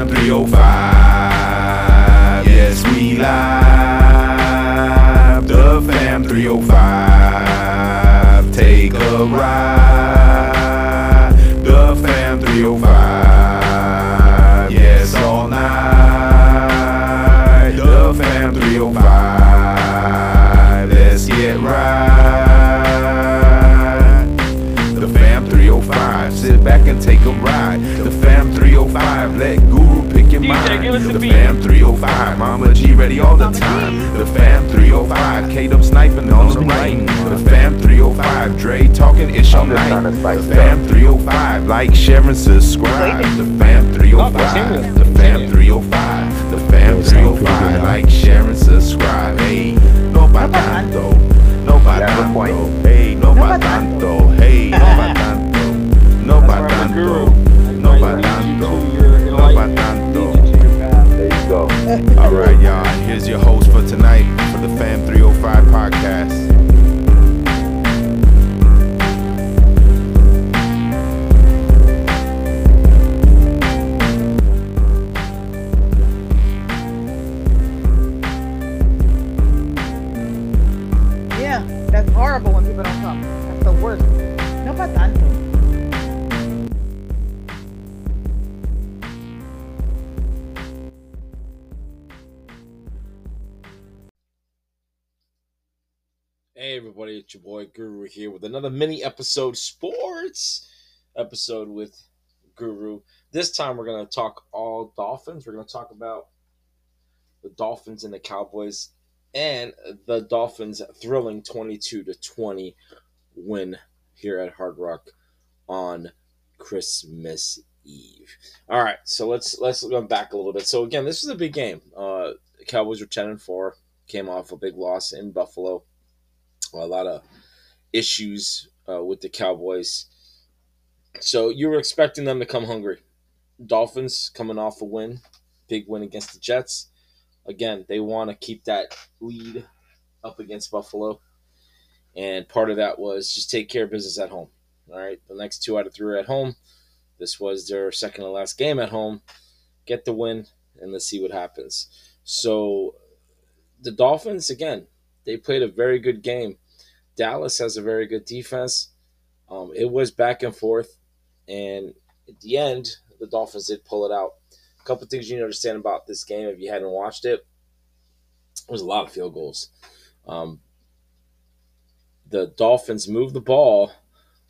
fam 305. All the time. The fam 305. Kate up sniping on the right. The fam 305. Dre talking ish all night. Oh the fam 305. Like, share, and subscribe. The fam 305. The fam 305. The fam 305. Like, share, and subscribe. Hey, no pa tanto. No pa Hey everybody, it's your boy Guru here with another mini episode sports episode with Guru. This time we're gonna talk all Dolphins. We're gonna talk about the Dolphins and the Cowboys and the Dolphins thrilling 22 to 20 win here at Hard Rock on Christmas Eve. All right, so let's let's go back a little bit. So again, this is a big game. Uh, Cowboys were 10 and 4, came off a big loss in Buffalo a lot of issues uh, with the Cowboys. So you were expecting them to come hungry. Dolphins coming off a win, big win against the Jets. Again, they want to keep that lead up against Buffalo. And part of that was just take care of business at home. All right. The next two out of three are at home. This was their second and last game at home. Get the win, and let's see what happens. So the Dolphins, again, they played a very good game. Dallas has a very good defense. Um, it was back and forth, and at the end, the Dolphins did pull it out. A couple things you need to understand about this game if you hadn't watched it. There was a lot of field goals. Um, the Dolphins moved the ball,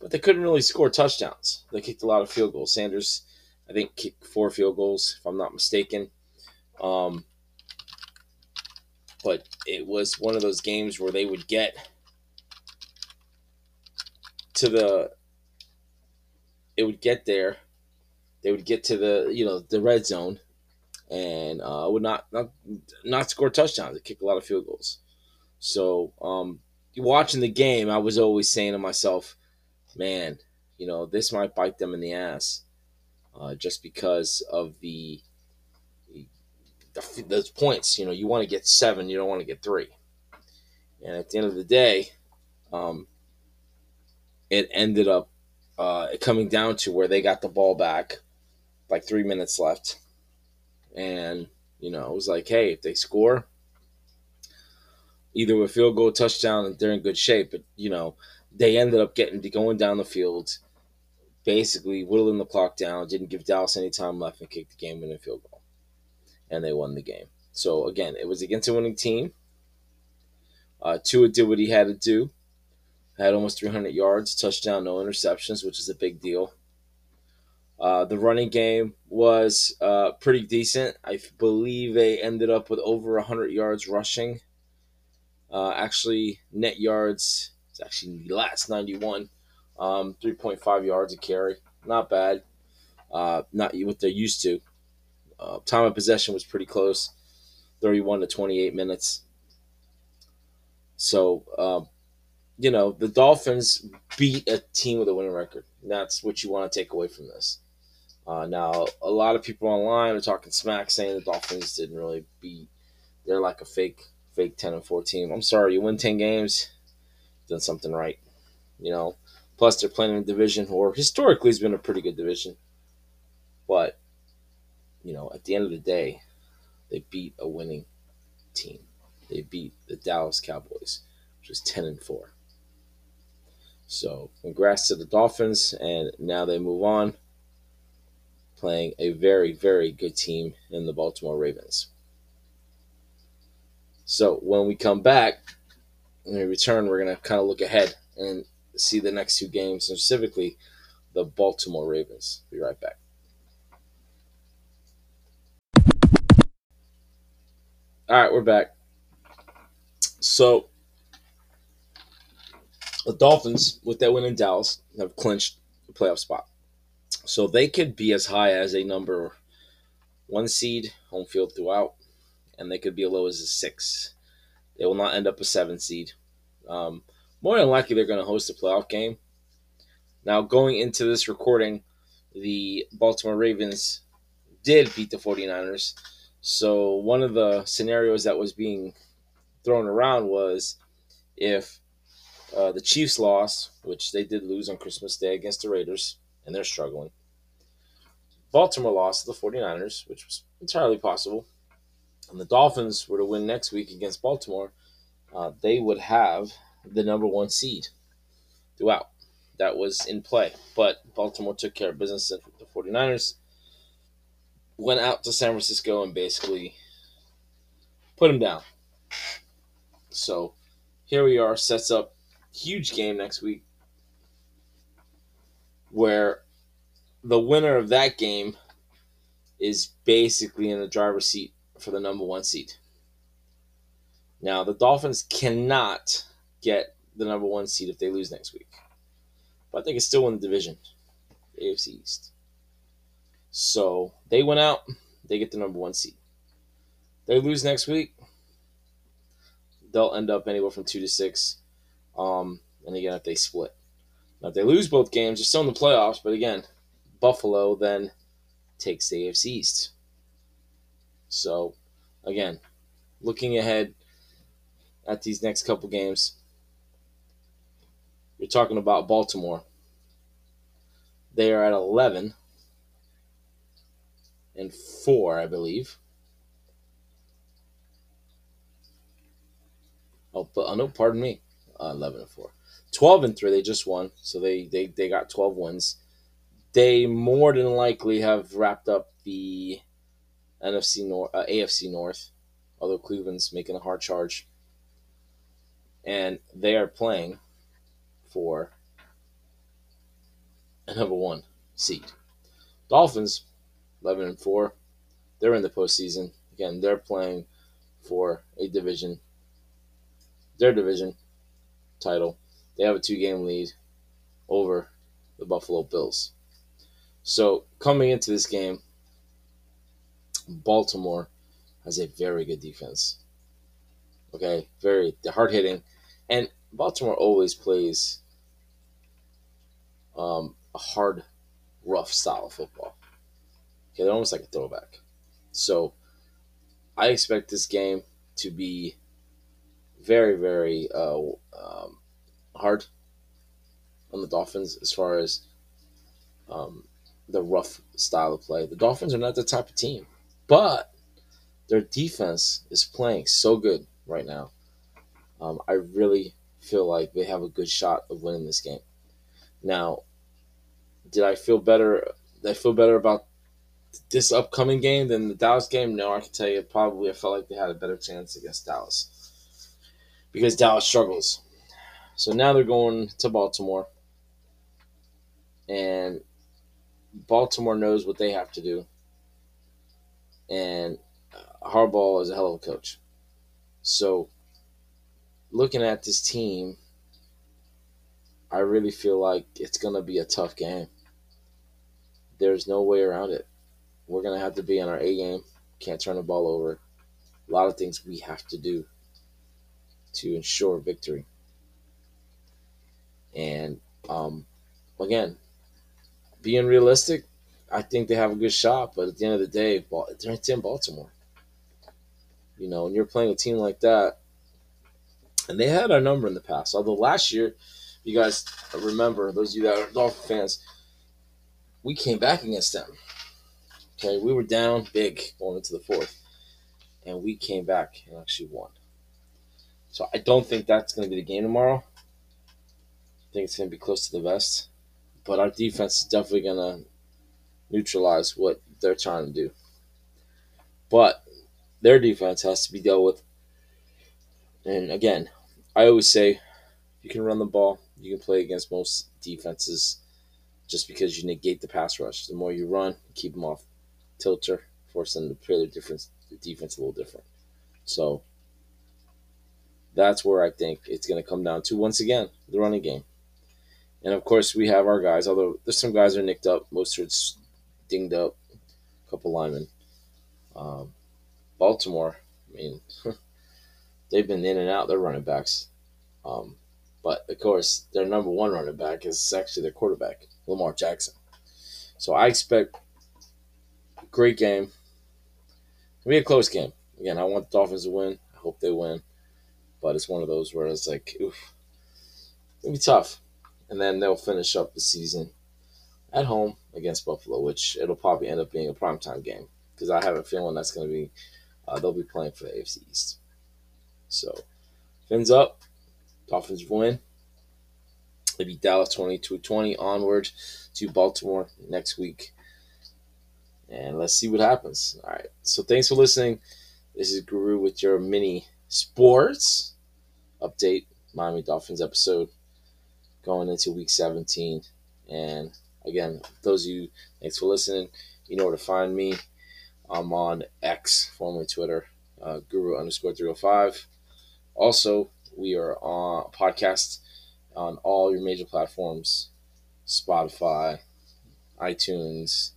but they couldn't really score touchdowns. They kicked a lot of field goals. Sanders, I think, kicked four field goals, if I'm not mistaken. Um, but it was one of those games where they would get to the it would get there they would get to the you know the red zone and uh, would not not not score touchdowns they kick a lot of field goals so um watching the game i was always saying to myself man you know this might bite them in the ass uh, just because of the the, those points. You know, you want to get seven, you don't want to get three. And at the end of the day, um, it ended up uh, coming down to where they got the ball back, like three minutes left, and you know it was like, hey, if they score, either a field goal, touchdown, they're in good shape. But you know, they ended up getting going down the field, basically whittling the clock down, didn't give Dallas any time left, and kicked the game-winning field goal and they won the game. So again, it was against a winning team. Uh, Tua did what he had to do. Had almost 300 yards, touchdown, no interceptions, which is a big deal. Uh, the running game was uh, pretty decent. I believe they ended up with over 100 yards rushing. Uh, actually, net yards it's actually the last 91, um, 3.5 yards a carry. Not bad. Uh, not what they're used to. Uh, time of possession was pretty close, 31 to 28 minutes. So, um, you know, the Dolphins beat a team with a winning record. That's what you want to take away from this. Uh, now, a lot of people online are talking smack, saying the Dolphins didn't really beat. They're like a fake, fake 10 and 4 team. I'm sorry, you win 10 games, done something right. You know, plus they're playing in a division, or historically has been a pretty good division. But you know, at the end of the day, they beat a winning team. They beat the Dallas Cowboys, which was 10 and 4. So, congrats to the Dolphins, and now they move on, playing a very, very good team in the Baltimore Ravens. So, when we come back, when we return, we're to kind of look ahead and see the next two games, specifically the Baltimore Ravens. Be right back. All right, we're back. So, the Dolphins, with that win in Dallas, have clinched the playoff spot. So they could be as high as a number one seed, home field throughout, and they could be as low as a six. They will not end up a seven seed. Um, more than likely, they're going to host a playoff game. Now, going into this recording, the Baltimore Ravens did beat the 49ers. So, one of the scenarios that was being thrown around was if uh, the Chiefs lost, which they did lose on Christmas Day against the Raiders, and they're struggling. Baltimore lost to the 49ers, which was entirely possible. And the Dolphins were to win next week against Baltimore, uh, they would have the number one seed throughout. That was in play. But Baltimore took care of business at the 49ers, went out to San Francisco and basically put them down. So here we are, sets up huge game next week where the winner of that game is basically in the driver's seat for the number one seed. Now, the Dolphins cannot get the number one seed if they lose next week. But they can still win the division, AFC East. So they went out, they get the number one seed. They lose next week, they'll end up anywhere from two to six. Um, and again, if they split. Now, if they lose both games, they're still in the playoffs, but again, Buffalo then takes the AFC East. So, again, looking ahead at these next couple games, you're talking about Baltimore. They are at 11 and 4, I believe. Oh, but, oh no, pardon me. Uh, 11 and 4. 12 and 3, they just won. So they, they, they got 12 wins. They more than likely have wrapped up the NFC North, uh, AFC North, although Cleveland's making a hard charge. And they are playing for a number one seed. Dolphins, 11 and 4. They're in the postseason. Again, they're playing for a division, their division title. They have a two game lead over the Buffalo Bills. So, coming into this game, Baltimore has a very good defense. Okay, very hard hitting. And Baltimore always plays um, a hard, rough style of football. Okay, they're almost like a throwback. So I expect this game to be very, very uh, um, hard on the Dolphins as far as um, the rough style of play. The Dolphins are not the type of team, but their defense is playing so good right now. Um, I really feel like they have a good shot of winning this game. Now, did I feel better? Did I feel better about this upcoming game than the Dallas game? No, I can tell you probably I felt like they had a better chance against Dallas because Dallas struggles. So now they're going to Baltimore, and Baltimore knows what they have to do, and Harbaugh is a hell of a coach. So looking at this team, I really feel like it's going to be a tough game. There's no way around it. We're going to have to be on our A game. Can't turn the ball over. A lot of things we have to do to ensure victory. And um, again, being realistic, I think they have a good shot. But at the end of the day, it's in Baltimore. You know, when you're playing a team like that, and they had our number in the past. Although last year, you guys remember, those of you that are Dolphin fans, we came back against them. Okay, we were down big going into the fourth, and we came back and actually won. So I don't think that's going to be the game tomorrow. Think it's going to be close to the vest, but our defense is definitely going to neutralize what they're trying to do. But their defense has to be dealt with. And again, I always say you can run the ball, you can play against most defenses just because you negate the pass rush. The more you run, keep them off tilter, force them to play their difference, the defense a little different. So that's where I think it's going to come down to once again the running game. And of course, we have our guys. Although there's some guys are nicked up, Most Mostert's dinged up, a couple linemen. Um, Baltimore, I mean, they've been in and out. Their running backs, um, but of course, their number one running back is actually their quarterback, Lamar Jackson. So I expect a great game. It'll be a close game. Again, I want the Dolphins to win. I hope they win but it's one of those where it's like, oof, it'll be tough. And then they'll finish up the season at home against Buffalo, which it'll probably end up being a primetime game because I have a feeling that's going to be, uh, they'll be playing for the AFC East. So, fins up, Dolphins win. They beat Dallas 22 20 onward to Baltimore next week. And let's see what happens. All right. So, thanks for listening. This is Guru with your mini sports update Miami Dolphins episode going into week 17. And again, those of you, thanks for listening. You know where to find me. I'm on X, formerly Twitter, uh, guru underscore 305. Also, we are on podcast on all your major platforms Spotify, iTunes,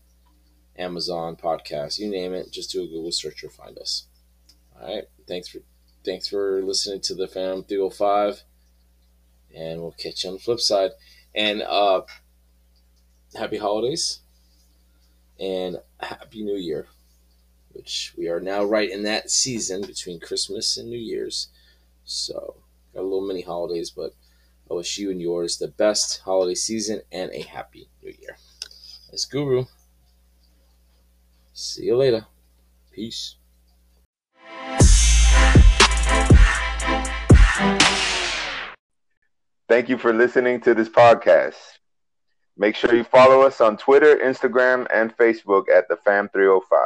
Amazon podcast, you name it. Just do a Google search or find us. All right. Thanks for Thanks for listening to the Fam 305. And we'll catch you on the flip side. And uh, happy holidays and happy new year, which we are now right in that season between Christmas and New Year's. So, got a little mini holidays, but I wish you and yours the best holiday season and a happy new year. It's Guru. See you later. Peace. Thank you for listening to this podcast. Make sure you follow us on Twitter, Instagram, and Facebook at the Fam305.